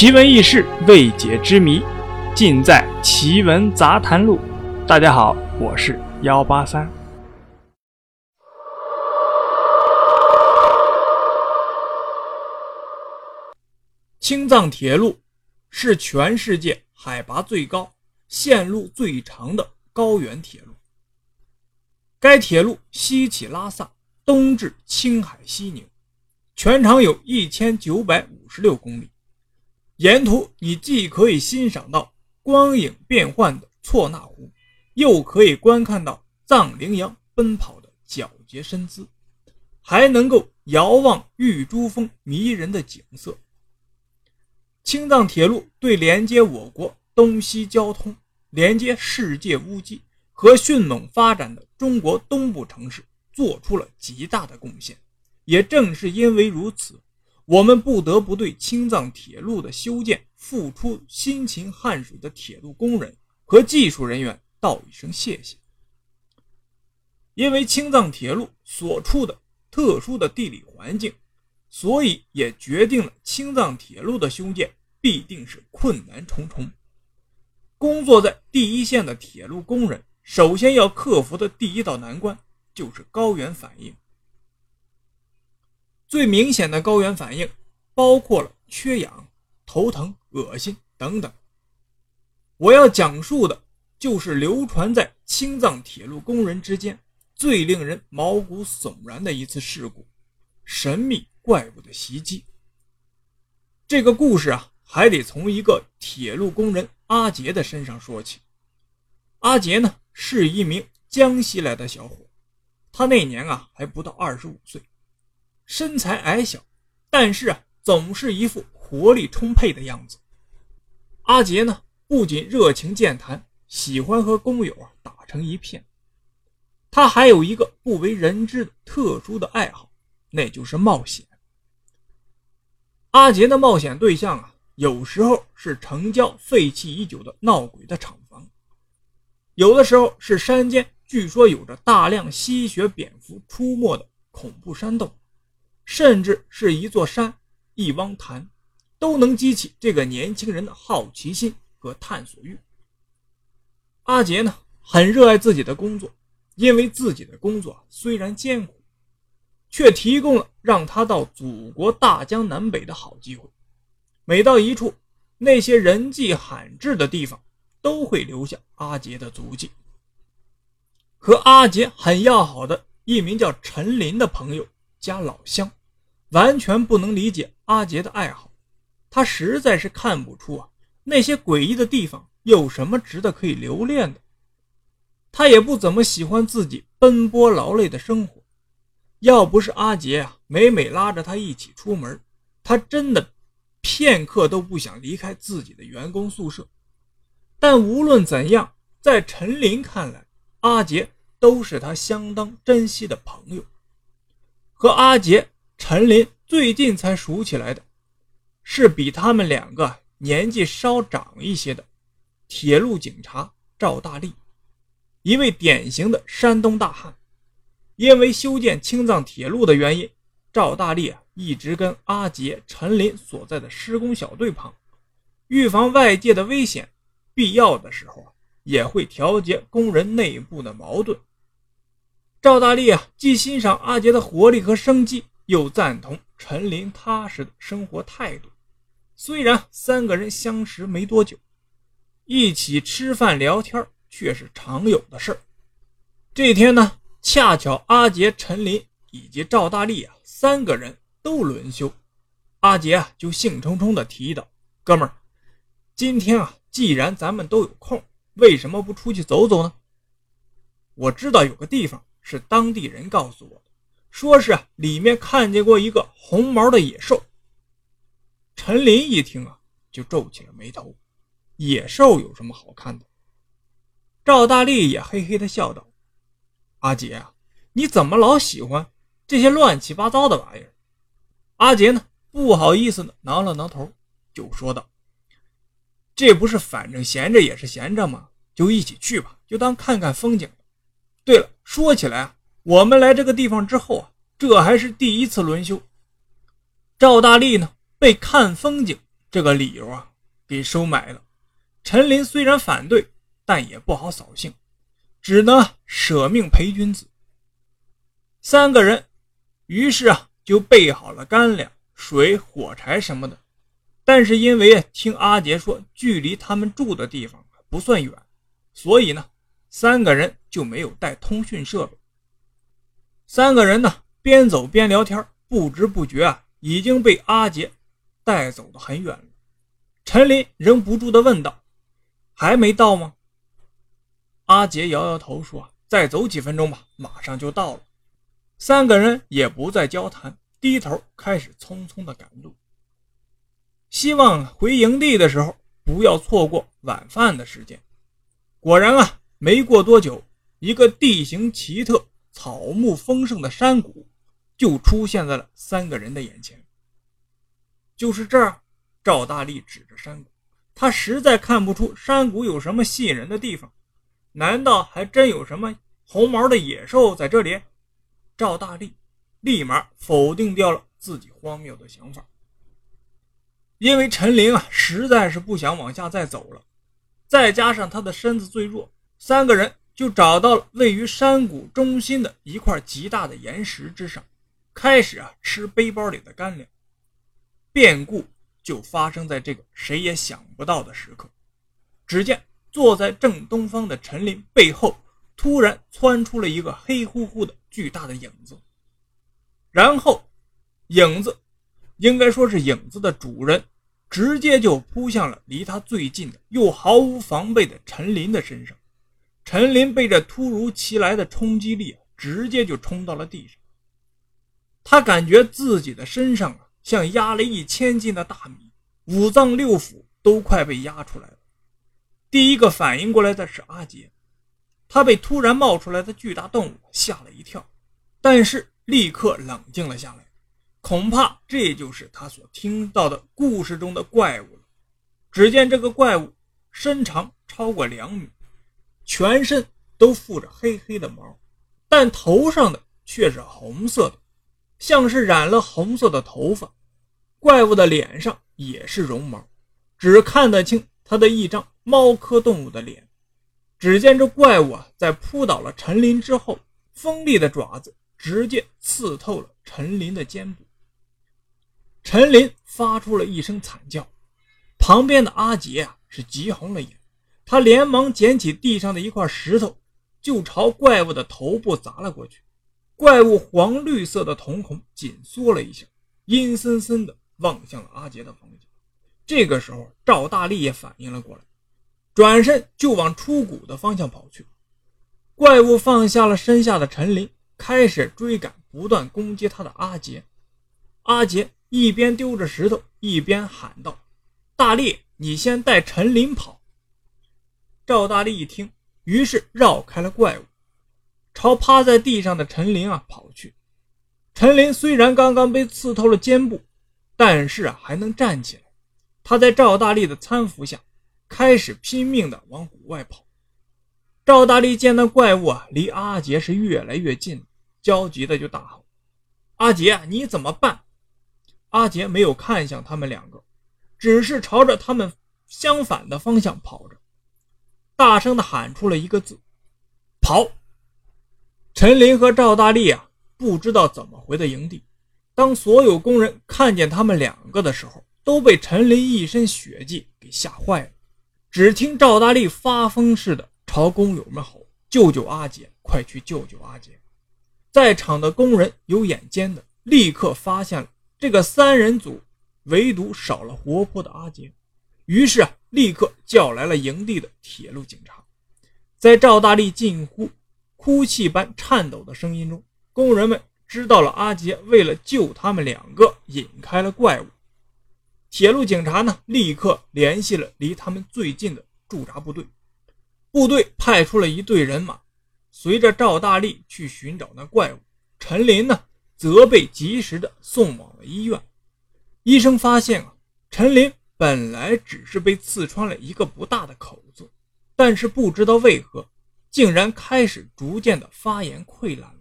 奇闻异事、未解之谜，尽在《奇闻杂谈录》。大家好，我是幺八三。青藏铁路是全世界海拔最高、线路最长的高原铁路。该铁路西起拉萨，东至青海西宁，全长有一千九百五十六公里。沿途你既可以欣赏到光影变幻的错那湖，又可以观看到藏羚羊奔跑的皎洁身姿，还能够遥望玉珠峰迷人的景色。青藏铁路对连接我国东西交通、连接世界屋脊和迅猛发展的中国东部城市做出了极大的贡献。也正是因为如此。我们不得不对青藏铁路的修建付出辛勤汗水的铁路工人和技术人员道一声谢谢。因为青藏铁路所处的特殊的地理环境，所以也决定了青藏铁路的修建必定是困难重重。工作在第一线的铁路工人，首先要克服的第一道难关就是高原反应。最明显的高原反应包括了缺氧、头疼、恶心等等。我要讲述的就是流传在青藏铁路工人之间最令人毛骨悚然的一次事故——神秘怪物的袭击。这个故事啊，还得从一个铁路工人阿杰的身上说起。阿杰呢，是一名江西来的小伙，他那年啊还不到二十五岁。身材矮小，但是啊，总是一副活力充沛的样子。阿杰呢，不仅热情健谈，喜欢和工友啊打成一片。他还有一个不为人知的特殊的爱好，那就是冒险。阿杰的冒险对象啊，有时候是城郊废弃已久的闹鬼的厂房，有的时候是山间据说有着大量吸血蝙蝠出没的恐怖山洞。甚至是一座山、一汪潭，都能激起这个年轻人的好奇心和探索欲。阿杰呢，很热爱自己的工作，因为自己的工作虽然艰苦，却提供了让他到祖国大江南北的好机会。每到一处，那些人迹罕至的地方，都会留下阿杰的足迹。和阿杰很要好的一名叫陈林的朋友加老乡。完全不能理解阿杰的爱好，他实在是看不出啊那些诡异的地方有什么值得可以留恋的。他也不怎么喜欢自己奔波劳累的生活，要不是阿杰啊每每拉着他一起出门，他真的片刻都不想离开自己的员工宿舍。但无论怎样，在陈林看来，阿杰都是他相当珍惜的朋友，和阿杰。陈林最近才熟起来的，是比他们两个年纪稍长一些的铁路警察赵大力，一位典型的山东大汉。因为修建青藏铁路的原因，赵大力啊一直跟阿杰、陈林所在的施工小队旁，预防外界的危险，必要的时候啊也会调节工人内部的矛盾。赵大力啊既欣赏阿杰的活力和生机。又赞同陈林踏实的生活态度，虽然三个人相识没多久，一起吃饭聊天却是常有的事。这天呢，恰巧阿杰、陈林以及赵大力啊三个人都轮休，阿杰啊就兴冲冲地提到：“哥们儿，今天啊，既然咱们都有空，为什么不出去走走呢？我知道有个地方是当地人告诉我的。”说是里面看见过一个红毛的野兽。陈林一听啊，就皱起了眉头。野兽有什么好看的？赵大力也嘿嘿的笑道：“阿杰啊，你怎么老喜欢这些乱七八糟的玩意儿？”阿杰呢，不好意思的挠了挠头，就说道：“这不是反正闲着也是闲着吗？就一起去吧，就当看看风景。对了，说起来啊。”我们来这个地方之后啊，这还是第一次轮休。赵大力呢，被看风景这个理由啊给收买了。陈林虽然反对，但也不好扫兴，只能舍命陪君子。三个人于是啊就备好了干粮、水、火柴什么的。但是因为听阿杰说距离他们住的地方不算远，所以呢，三个人就没有带通讯设备。三个人呢边走边聊天，不知不觉啊已经被阿杰带走的很远了。陈林忍不住的问道：“还没到吗？”阿杰摇摇头说：“再走几分钟吧，马上就到了。”三个人也不再交谈，低头开始匆匆的赶路。希望回营地的时候不要错过晚饭的时间。果然啊，没过多久，一个地形奇特、草木丰盛的山谷就出现在了三个人的眼前。就是这儿，赵大力指着山谷，他实在看不出山谷有什么吸引人的地方。难道还真有什么红毛的野兽在这里？赵大力立马否定掉了自己荒谬的想法。因为陈林啊，实在是不想往下再走了，再加上他的身子最弱，三个人就找到了位于山谷中心的一块极大的岩石之上，开始啊吃背包里的干粮。变故就发生在这个谁也想不到的时刻。只见坐在正东方的陈林背后，突然窜出了一个黑乎乎的巨大的影子，然后影子。应该说是影子的主人，直接就扑向了离他最近的又毫无防备的陈林的身上。陈林被这突如其来的冲击力直接就冲到了地上。他感觉自己的身上啊，像压了一千斤的大米，五脏六腑都快被压出来了。第一个反应过来的是阿杰，他被突然冒出来的巨大动物吓了一跳，但是立刻冷静了下来。恐怕这就是他所听到的故事中的怪物了。只见这个怪物身长超过两米，全身都附着黑黑的毛，但头上的却是红色的，像是染了红色的头发。怪物的脸上也是绒毛，只看得清他的一张猫科动物的脸。只见这怪物啊，在扑倒了陈林之后，锋利的爪子直接刺透了陈林的肩部。陈林发出了一声惨叫，旁边的阿杰啊是急红了眼，他连忙捡起地上的一块石头，就朝怪物的头部砸了过去。怪物黄绿色的瞳孔紧缩了一下，阴森森的望向了阿杰的方向。这个时候，赵大力也反应了过来，转身就往出谷的方向跑去。怪物放下了身下的陈林，开始追赶不断攻击他的阿杰。阿杰。一边丢着石头，一边喊道：“大力，你先带陈林跑。”赵大力一听，于是绕开了怪物，朝趴在地上的陈林啊跑去。陈林虽然刚刚被刺透了肩部，但是啊还能站起来。他在赵大力的搀扶下，开始拼命的往谷外跑。赵大力见那怪物啊离阿杰是越来越近，焦急的就大吼：“阿杰，你怎么办？”阿杰没有看向他们两个，只是朝着他们相反的方向跑着，大声的喊出了一个字：“跑！”陈林和赵大力啊，不知道怎么回的营地。当所有工人看见他们两个的时候，都被陈林一身血迹给吓坏了。只听赵大力发疯似的朝工友们吼：“救救阿杰！快去救救阿杰！”在场的工人有眼尖的，立刻发现了。这个三人组唯独少了活泼的阿杰，于是，立刻叫来了营地的铁路警察。在赵大力近乎哭泣般颤抖的声音中，工人们知道了阿杰为了救他们两个引开了怪物。铁路警察呢，立刻联系了离他们最近的驻扎部队，部队派出了一队人马，随着赵大力去寻找那怪物。陈林呢？则被及时的送往了医院。医生发现啊，陈林本来只是被刺穿了一个不大的口子，但是不知道为何，竟然开始逐渐的发炎溃烂了。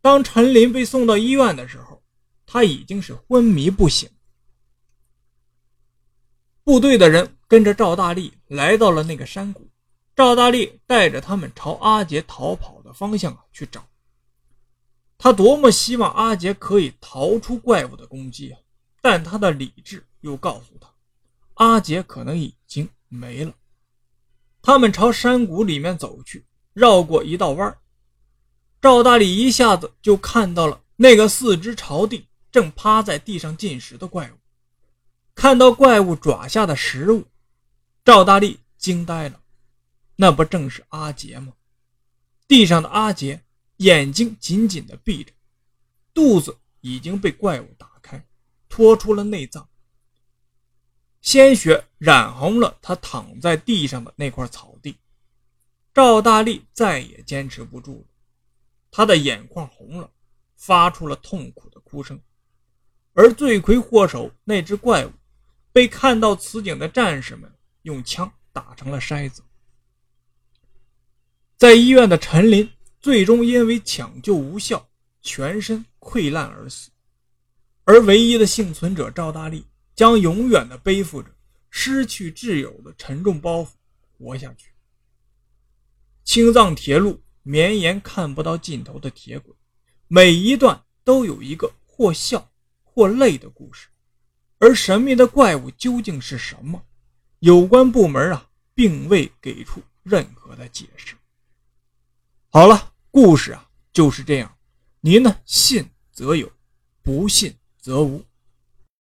当陈林被送到医院的时候，他已经是昏迷不醒。部队的人跟着赵大力来到了那个山谷，赵大力带着他们朝阿杰逃跑的方向啊去找。他多么希望阿杰可以逃出怪物的攻击啊！但他的理智又告诉他，阿杰可能已经没了。他们朝山谷里面走去，绕过一道弯赵大力一下子就看到了那个四肢朝地、正趴在地上进食的怪物。看到怪物爪下的食物，赵大力惊呆了。那不正是阿杰吗？地上的阿杰眼睛紧紧地闭着，肚子已经被怪物打开，拖出了内脏。鲜血染红了他躺在地上的那块草地。赵大力再也坚持不住了，他的眼眶红了，发出了痛苦的哭声。而罪魁祸首那只怪物。被看到此景的战士们用枪打成了筛子。在医院的陈林最终因为抢救无效，全身溃烂而死。而唯一的幸存者赵大力将永远的背负着失去挚友的沉重包袱活下去。青藏铁路绵延看不到尽头的铁轨，每一段都有一个或笑或泪的故事。而神秘的怪物究竟是什么？有关部门啊，并未给出任何的解释。好了，故事啊就是这样，您呢信则有，不信则无。